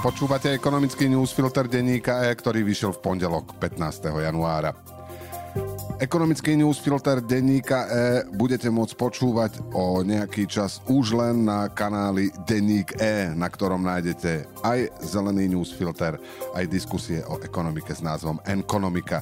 Počúvate ekonomický newsfilter denníka E, ktorý vyšiel v pondelok 15. januára. Ekonomický newsfilter denníka E budete môcť počúvať o nejaký čas už len na kanáli Denník E, na ktorom nájdete aj zelený newsfilter, aj diskusie o ekonomike s názvom Enkonomika.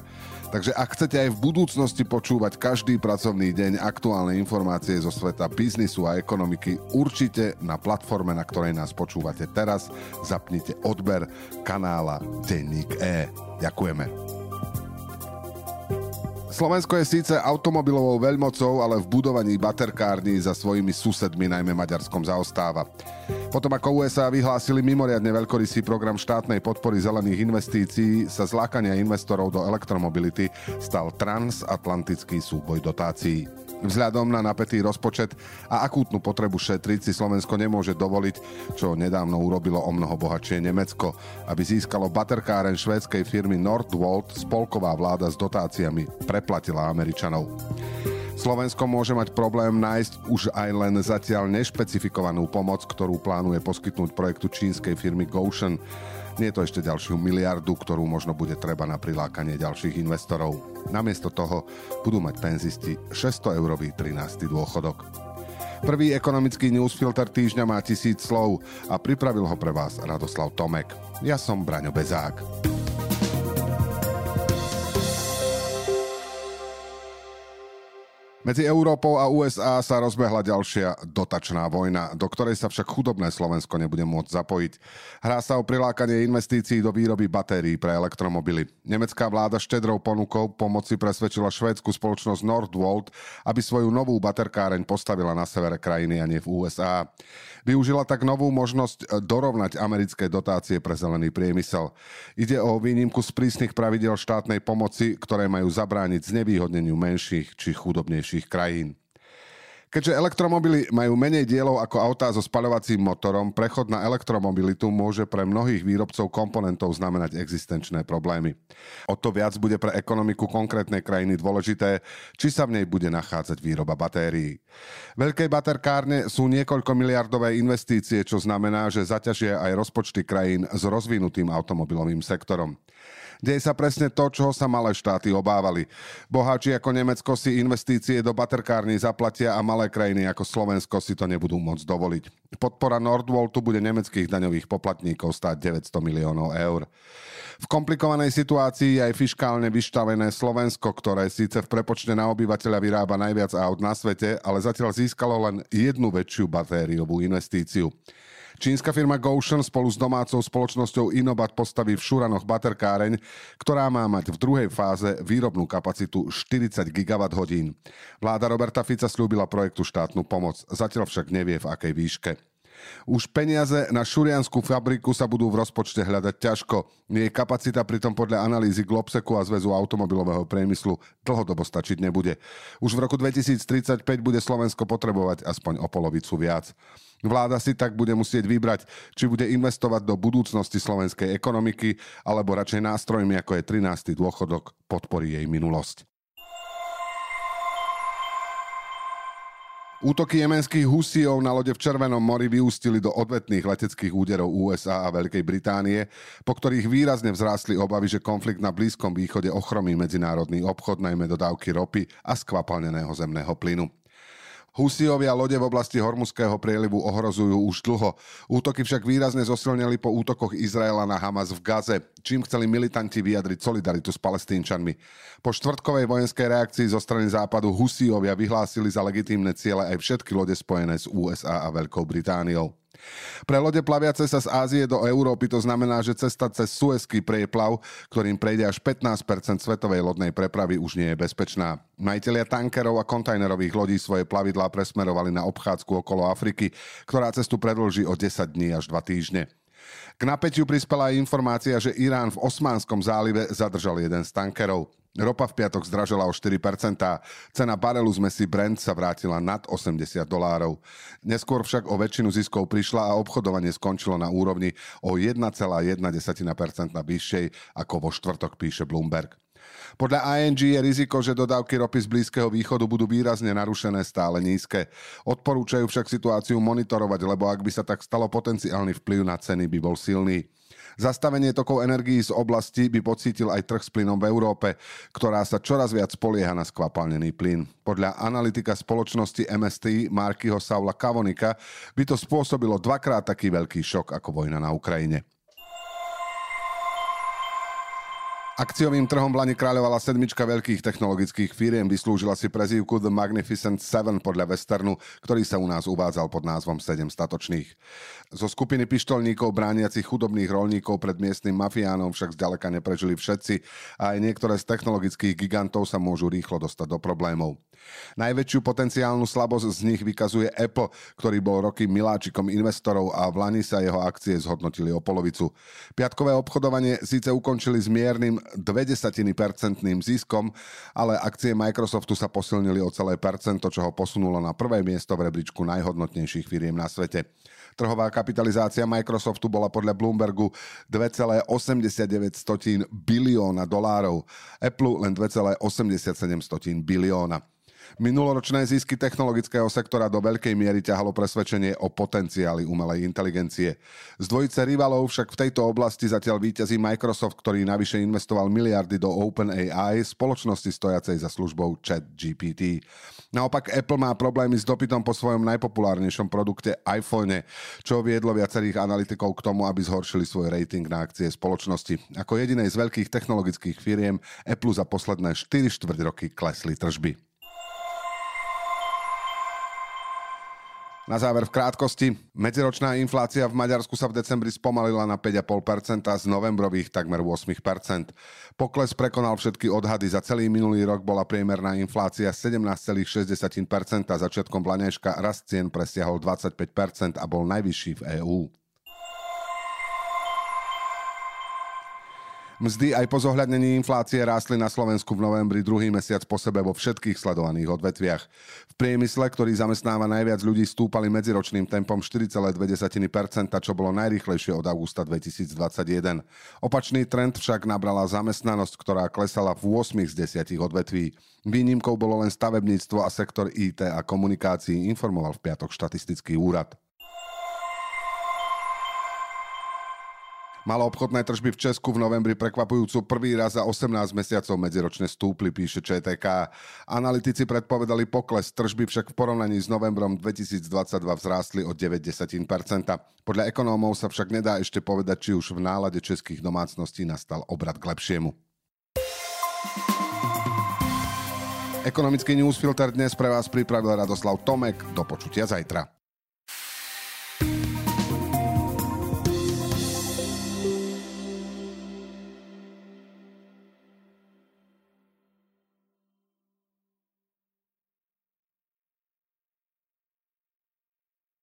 Takže ak chcete aj v budúcnosti počúvať každý pracovný deň aktuálne informácie zo sveta biznisu a ekonomiky, určite na platforme, na ktorej nás počúvate teraz, zapnite odber kanála Denník E. Ďakujeme. Slovensko je síce automobilovou veľmocou, ale v budovaní baterkární za svojimi susedmi, najmä Maďarskom, zaostáva. Potom ako USA vyhlásili mimoriadne veľkorysý program štátnej podpory zelených investícií, sa zlákania investorov do elektromobility stal transatlantický súboj dotácií. Vzhľadom na napätý rozpočet a akútnu potrebu šetriť si Slovensko nemôže dovoliť, čo nedávno urobilo o mnoho bohatšie Nemecko, aby získalo baterkáren švédskej firmy Nordvolt spolková vláda s dotáciami preplatila Američanov. Slovensko môže mať problém nájsť už aj len zatiaľ nešpecifikovanú pomoc, ktorú plánuje poskytnúť projektu čínskej firmy Goshen. Nie je to ešte ďalšiu miliardu, ktorú možno bude treba na prilákanie ďalších investorov. Namiesto toho budú mať penzisti 600 eurový 13. dôchodok. Prvý ekonomický newsfilter týždňa má tisíc slov a pripravil ho pre vás Radoslav Tomek. Ja som Braňo Bezák. Medzi Európou a USA sa rozbehla ďalšia dotačná vojna, do ktorej sa však chudobné Slovensko nebude môcť zapojiť. Hrá sa o prilákanie investícií do výroby batérií pre elektromobily. Nemecká vláda štedrou ponukou pomoci presvedčila švédsku spoločnosť Nordvolt, aby svoju novú baterkáreň postavila na severe krajiny a nie v USA. Využila tak novú možnosť dorovnať americké dotácie pre zelený priemysel. Ide o výnimku z prísnych pravidel štátnej pomoci, ktoré majú zabrániť znevýhodneniu menších či chudobnejších najchudobnejších krajín. Keďže elektromobily majú menej dielov ako autá so spaľovacím motorom, prechod na elektromobilitu môže pre mnohých výrobcov komponentov znamenať existenčné problémy. O to viac bude pre ekonomiku konkrétnej krajiny dôležité, či sa v nej bude nachádzať výroba batérií. Veľké baterkárne sú niekoľko miliardové investície, čo znamená, že zaťažia aj rozpočty krajín s rozvinutým automobilovým sektorom. Deje sa presne to, čoho sa malé štáty obávali. Boháči ako Nemecko si investície do baterkárny zaplatia a malé krajiny ako Slovensko si to nebudú môcť dovoliť. Podpora Nordvoltu bude nemeckých daňových poplatníkov stáť 900 miliónov eur. V komplikovanej situácii je aj fiškálne vyštavené Slovensko, ktoré síce v prepočte na obyvateľa vyrába najviac aut na svete, ale zatiaľ získalo len jednu väčšiu batériovú investíciu. Čínska firma Goshen spolu s domácou spoločnosťou Inobat postaví v Šuranoch baterkáreň, ktorá má mať v druhej fáze výrobnú kapacitu 40 gigawatt hodín. Vláda Roberta Fica slúbila projektu štátnu pomoc, zatiaľ však nevie v akej výške. Už peniaze na šurianskú fabriku sa budú v rozpočte hľadať ťažko. Jej kapacita pritom podľa analýzy Globseku a Zväzu automobilového priemyslu dlhodobo stačiť nebude. Už v roku 2035 bude Slovensko potrebovať aspoň o polovicu viac. Vláda si tak bude musieť vybrať, či bude investovať do budúcnosti slovenskej ekonomiky, alebo radšej nástrojmi, ako je 13. dôchodok, podporí jej minulosť. Útoky jemenských husijov na lode v Červenom mori vyústili do odvetných leteckých úderov USA a Veľkej Británie, po ktorých výrazne vzrástli obavy, že konflikt na Blízkom východe ochromí medzinárodný obchod, najmä dodávky ropy a skvapalneného zemného plynu. Husiovia lode v oblasti Hormuzského prielivu ohrozujú už dlho. Útoky však výrazne zosilnili po útokoch Izraela na Hamas v Gaze, čím chceli militanti vyjadriť solidaritu s palestínčanmi. Po štvrtkovej vojenskej reakcii zo strany západu Husiovia vyhlásili za legitímne ciele aj všetky lode spojené s USA a Veľkou Britániou. Pre lode plaviace sa z Ázie do Európy to znamená, že cesta cez Suezký prieplav, ktorým prejde až 15% svetovej lodnej prepravy, už nie je bezpečná. Majiteľia tankerov a kontajnerových lodí svoje plavidlá presmerovali na obchádzku okolo Afriky, ktorá cestu predlží o 10 dní až 2 týždne. K napätiu prispela aj informácia, že Irán v Osmánskom zálive zadržal jeden z tankerov. Ropa v piatok zdražila o 4%, cena barelu zmesi Brent sa vrátila nad 80 dolárov. Neskôr však o väčšinu ziskov prišla a obchodovanie skončilo na úrovni o 1,1% vyššej ako vo štvrtok, píše Bloomberg. Podľa ING je riziko, že dodávky ropy z Blízkeho východu budú výrazne narušené stále nízke. Odporúčajú však situáciu monitorovať, lebo ak by sa tak stalo, potenciálny vplyv na ceny by bol silný. Zastavenie tokov energií z oblasti by pocítil aj trh s plynom v Európe, ktorá sa čoraz viac spolieha na skvapalnený plyn. Podľa analytika spoločnosti MST Markyho Saula Kavonika by to spôsobilo dvakrát taký veľký šok ako vojna na Ukrajine. Akciovým trhom Lani kráľovala sedmička veľkých technologických firiem, vyslúžila si prezývku The Magnificent Seven podľa Westernu, ktorý sa u nás uvádzal pod názvom Sedem statočných. Zo skupiny pištolníkov brániacich chudobných rolníkov pred miestnym mafiánom však zďaleka neprežili všetci a aj niektoré z technologických gigantov sa môžu rýchlo dostať do problémov. Najväčšiu potenciálnu slabosť z nich vykazuje Apple, ktorý bol roky miláčikom investorov a v Lani sa jeho akcie zhodnotili o polovicu. Piatkové obchodovanie síce ukončili s miernym 0,2% ziskom, ale akcie Microsoftu sa posilnili o celé percento, čo ho posunulo na prvé miesto v rebríčku najhodnotnejších firiem na svete. Trhová kapitalizácia Microsoftu bola podľa Bloombergu 2,89 bilióna dolárov, Apple len 2,87 bilióna. Minuloročné zisky technologického sektora do veľkej miery ťahalo presvedčenie o potenciáli umelej inteligencie. Z dvojice rivalov však v tejto oblasti zatiaľ víťazí Microsoft, ktorý navyše investoval miliardy do OpenAI, spoločnosti stojacej za službou ChatGPT. Naopak Apple má problémy s dopytom po svojom najpopulárnejšom produkte iPhone, čo viedlo viacerých analytikov k tomu, aby zhoršili svoj rating na akcie spoločnosti. Ako jedinej z veľkých technologických firiem Apple za posledné 4 štvrť roky klesli tržby. Na záver v krátkosti. Medziročná inflácia v Maďarsku sa v decembri spomalila na 5,5% z novembrových takmer 8%. Pokles prekonal všetky odhady. Za celý minulý rok bola priemerná inflácia 17,6%. Začiatkom Blaneška rast cien presiahol 25% a bol najvyšší v EÚ. Mzdy aj po zohľadnení inflácie rástli na Slovensku v novembri druhý mesiac po sebe vo všetkých sledovaných odvetviach. V priemysle, ktorý zamestnáva najviac ľudí, stúpali medziročným tempom 4,2%, čo bolo najrychlejšie od augusta 2021. Opačný trend však nabrala zamestnanosť, ktorá klesala v 8 z 10 odvetví. Výnimkou bolo len stavebníctvo a sektor IT a komunikácií, informoval v piatok štatistický úrad. Malo obchodné tržby v Česku v novembri prekvapujúcu prvý raz za 18 mesiacov medziročne stúpli, píše ČTK. Analytici predpovedali pokles, tržby však v porovnaní s novembrom 2022 vzrástli o 9%. Podľa ekonómov sa však nedá ešte povedať, či už v nálade českých domácností nastal obrad k lepšiemu. Ekonomický newsfilter dnes pre vás pripravil Radoslav Tomek. Do počutia zajtra.